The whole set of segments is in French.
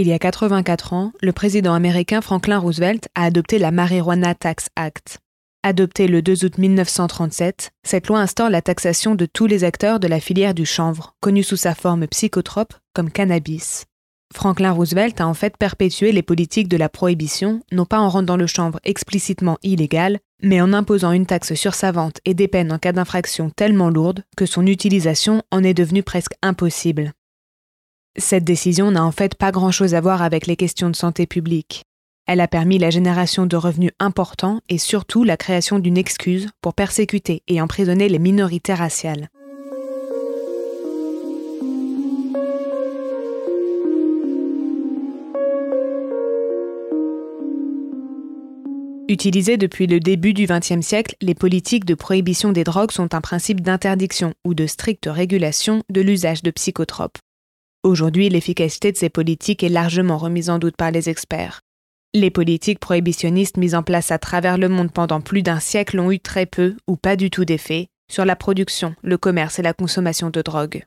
Il y a 84 ans, le président américain Franklin Roosevelt a adopté la Marijuana Tax Act. Adoptée le 2 août 1937, cette loi instaure la taxation de tous les acteurs de la filière du chanvre, connue sous sa forme psychotrope comme cannabis. Franklin Roosevelt a en fait perpétué les politiques de la prohibition, non pas en rendant le chanvre explicitement illégal, mais en imposant une taxe sur sa vente et des peines en cas d'infraction tellement lourdes que son utilisation en est devenue presque impossible. Cette décision n'a en fait pas grand-chose à voir avec les questions de santé publique. Elle a permis la génération de revenus importants et surtout la création d'une excuse pour persécuter et emprisonner les minorités raciales. Utilisées depuis le début du XXe siècle, les politiques de prohibition des drogues sont un principe d'interdiction ou de stricte régulation de l'usage de psychotropes. Aujourd'hui, l'efficacité de ces politiques est largement remise en doute par les experts. Les politiques prohibitionnistes mises en place à travers le monde pendant plus d'un siècle ont eu très peu ou pas du tout d'effet sur la production, le commerce et la consommation de drogue.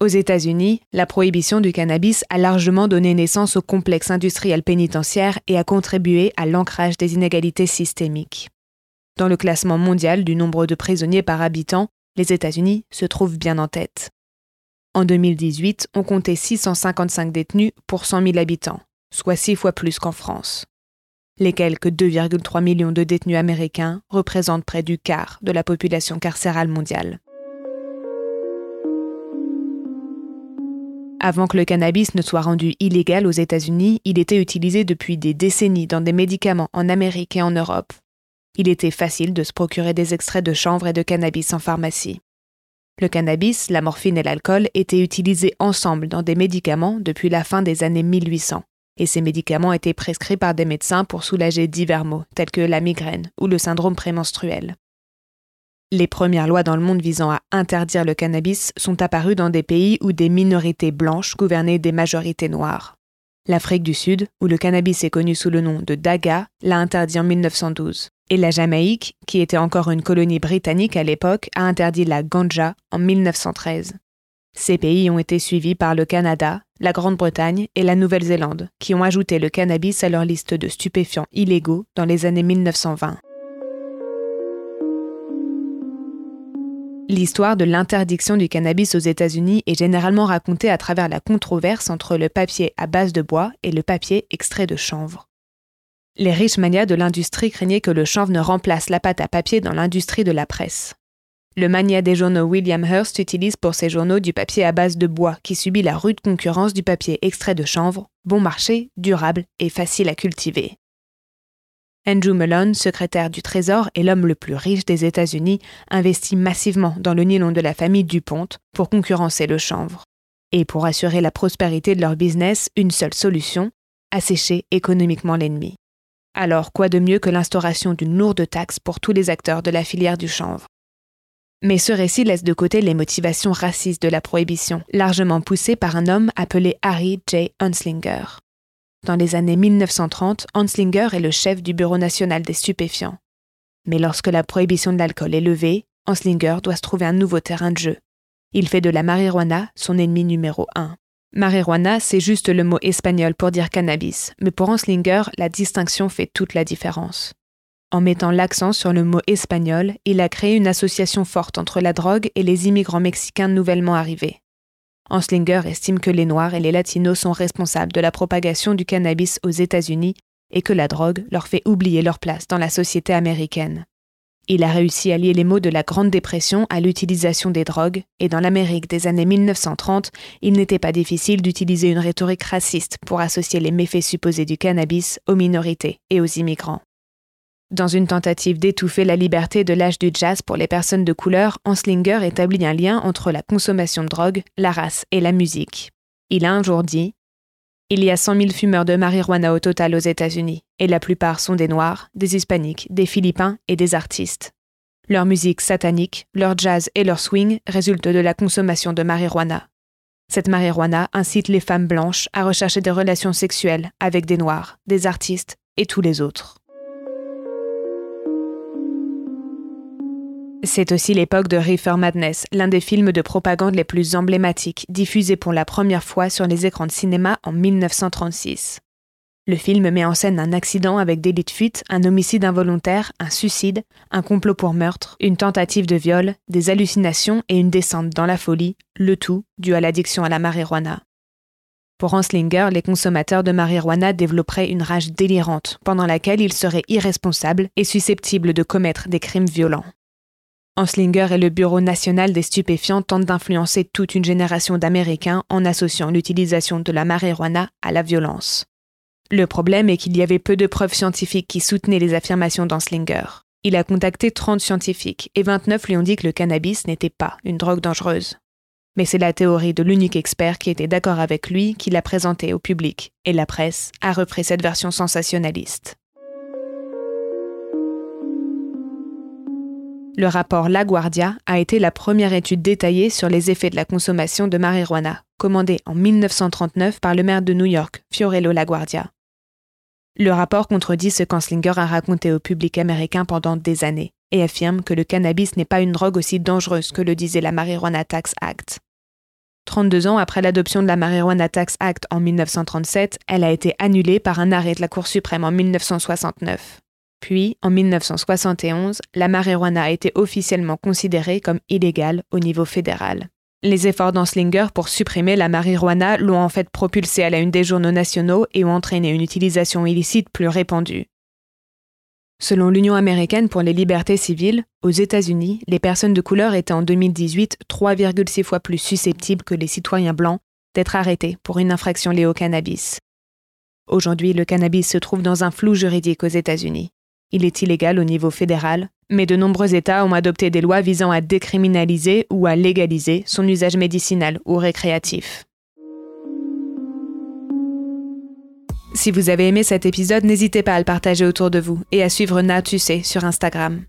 Aux États-Unis, la prohibition du cannabis a largement donné naissance au complexe industriel pénitentiaire et a contribué à l'ancrage des inégalités systémiques. Dans le classement mondial du nombre de prisonniers par habitant, les États-Unis se trouvent bien en tête. En 2018, on comptait 655 détenus pour 100 000 habitants, soit six fois plus qu'en France. Les quelques 2,3 millions de détenus américains représentent près du quart de la population carcérale mondiale. Avant que le cannabis ne soit rendu illégal aux États-Unis, il était utilisé depuis des décennies dans des médicaments en Amérique et en Europe. Il était facile de se procurer des extraits de chanvre et de cannabis en pharmacie. Le cannabis, la morphine et l'alcool étaient utilisés ensemble dans des médicaments depuis la fin des années 1800, et ces médicaments étaient prescrits par des médecins pour soulager divers maux, tels que la migraine ou le syndrome prémenstruel. Les premières lois dans le monde visant à interdire le cannabis sont apparues dans des pays où des minorités blanches gouvernaient des majorités noires. L'Afrique du Sud, où le cannabis est connu sous le nom de daga, l'a interdit en 1912 et la Jamaïque, qui était encore une colonie britannique à l'époque, a interdit la ganja en 1913. Ces pays ont été suivis par le Canada, la Grande-Bretagne et la Nouvelle-Zélande, qui ont ajouté le cannabis à leur liste de stupéfiants illégaux dans les années 1920. L'histoire de l'interdiction du cannabis aux États-Unis est généralement racontée à travers la controverse entre le papier à base de bois et le papier extrait de chanvre. Les riches manias de l'industrie craignaient que le chanvre ne remplace la pâte à papier dans l'industrie de la presse. Le mania des journaux William Hearst utilise pour ses journaux du papier à base de bois qui subit la rude concurrence du papier extrait de chanvre, bon marché, durable et facile à cultiver. Andrew Mellon, secrétaire du Trésor et l'homme le plus riche des États-Unis, investit massivement dans le nylon de la famille Dupont pour concurrencer le chanvre. Et pour assurer la prospérité de leur business, une seule solution assécher économiquement l'ennemi. Alors quoi de mieux que l'instauration d'une lourde taxe pour tous les acteurs de la filière du chanvre? Mais ce récit laisse de côté les motivations racistes de la prohibition, largement poussées par un homme appelé Harry J. Hanslinger. Dans les années 1930, Hanslinger est le chef du Bureau national des stupéfiants. Mais lorsque la prohibition de l'alcool est levée, Hanslinger doit se trouver un nouveau terrain de jeu. Il fait de la marijuana son ennemi numéro un. Marijuana, c'est juste le mot espagnol pour dire cannabis, mais pour Hanslinger, la distinction fait toute la différence. En mettant l'accent sur le mot espagnol, il a créé une association forte entre la drogue et les immigrants mexicains nouvellement arrivés. Hanslinger estime que les Noirs et les Latinos sont responsables de la propagation du cannabis aux États-Unis et que la drogue leur fait oublier leur place dans la société américaine. Il a réussi à lier les mots de la Grande Dépression à l'utilisation des drogues, et dans l'Amérique des années 1930, il n'était pas difficile d'utiliser une rhétorique raciste pour associer les méfaits supposés du cannabis aux minorités et aux immigrants. Dans une tentative d'étouffer la liberté de l'âge du jazz pour les personnes de couleur, Hanslinger établit un lien entre la consommation de drogue, la race et la musique. Il a un jour dit il y a 100 000 fumeurs de marijuana au total aux États-Unis, et la plupart sont des Noirs, des Hispaniques, des Philippins et des artistes. Leur musique satanique, leur jazz et leur swing résultent de la consommation de marijuana. Cette marijuana incite les femmes blanches à rechercher des relations sexuelles avec des Noirs, des artistes et tous les autres. C'est aussi l'époque de Reefer Madness, l'un des films de propagande les plus emblématiques, diffusé pour la première fois sur les écrans de cinéma en 1936. Le film met en scène un accident avec des lits de fuite, un homicide involontaire, un suicide, un complot pour meurtre, une tentative de viol, des hallucinations et une descente dans la folie, le tout dû à l'addiction à la marijuana. Pour Hanslinger, les consommateurs de marijuana développeraient une rage délirante, pendant laquelle ils seraient irresponsables et susceptibles de commettre des crimes violents. Hanslinger et le Bureau national des stupéfiants tentent d'influencer toute une génération d'Américains en associant l'utilisation de la marijuana à la violence. Le problème est qu'il y avait peu de preuves scientifiques qui soutenaient les affirmations d'Anslinger. Il a contacté 30 scientifiques et 29 lui ont dit que le cannabis n'était pas une drogue dangereuse. Mais c'est la théorie de l'unique expert qui était d'accord avec lui qui l'a présentée au public, et la presse a repris cette version sensationnaliste. Le rapport LaGuardia a été la première étude détaillée sur les effets de la consommation de marijuana, commandée en 1939 par le maire de New York, Fiorello LaGuardia. Le rapport contredit ce qu'Anslinger a raconté au public américain pendant des années et affirme que le cannabis n'est pas une drogue aussi dangereuse que le disait la Marijuana Tax Act. 32 ans après l'adoption de la Marijuana Tax Act en 1937, elle a été annulée par un arrêt de la Cour suprême en 1969. Puis, en 1971, la marijuana a été officiellement considérée comme illégale au niveau fédéral. Les efforts d'Anslinger pour supprimer la marijuana l'ont en fait propulsé à la une des journaux nationaux et ont entraîné une utilisation illicite plus répandue. Selon l'Union américaine pour les libertés civiles, aux États-Unis, les personnes de couleur étaient en 2018 3,6 fois plus susceptibles que les citoyens blancs d'être arrêtés pour une infraction liée au cannabis. Aujourd'hui, le cannabis se trouve dans un flou juridique aux États-Unis. Il est illégal au niveau fédéral, mais de nombreux États ont adopté des lois visant à décriminaliser ou à légaliser son usage médicinal ou récréatif. Si vous avez aimé cet épisode, n'hésitez pas à le partager autour de vous et à suivre Natusé sur Instagram.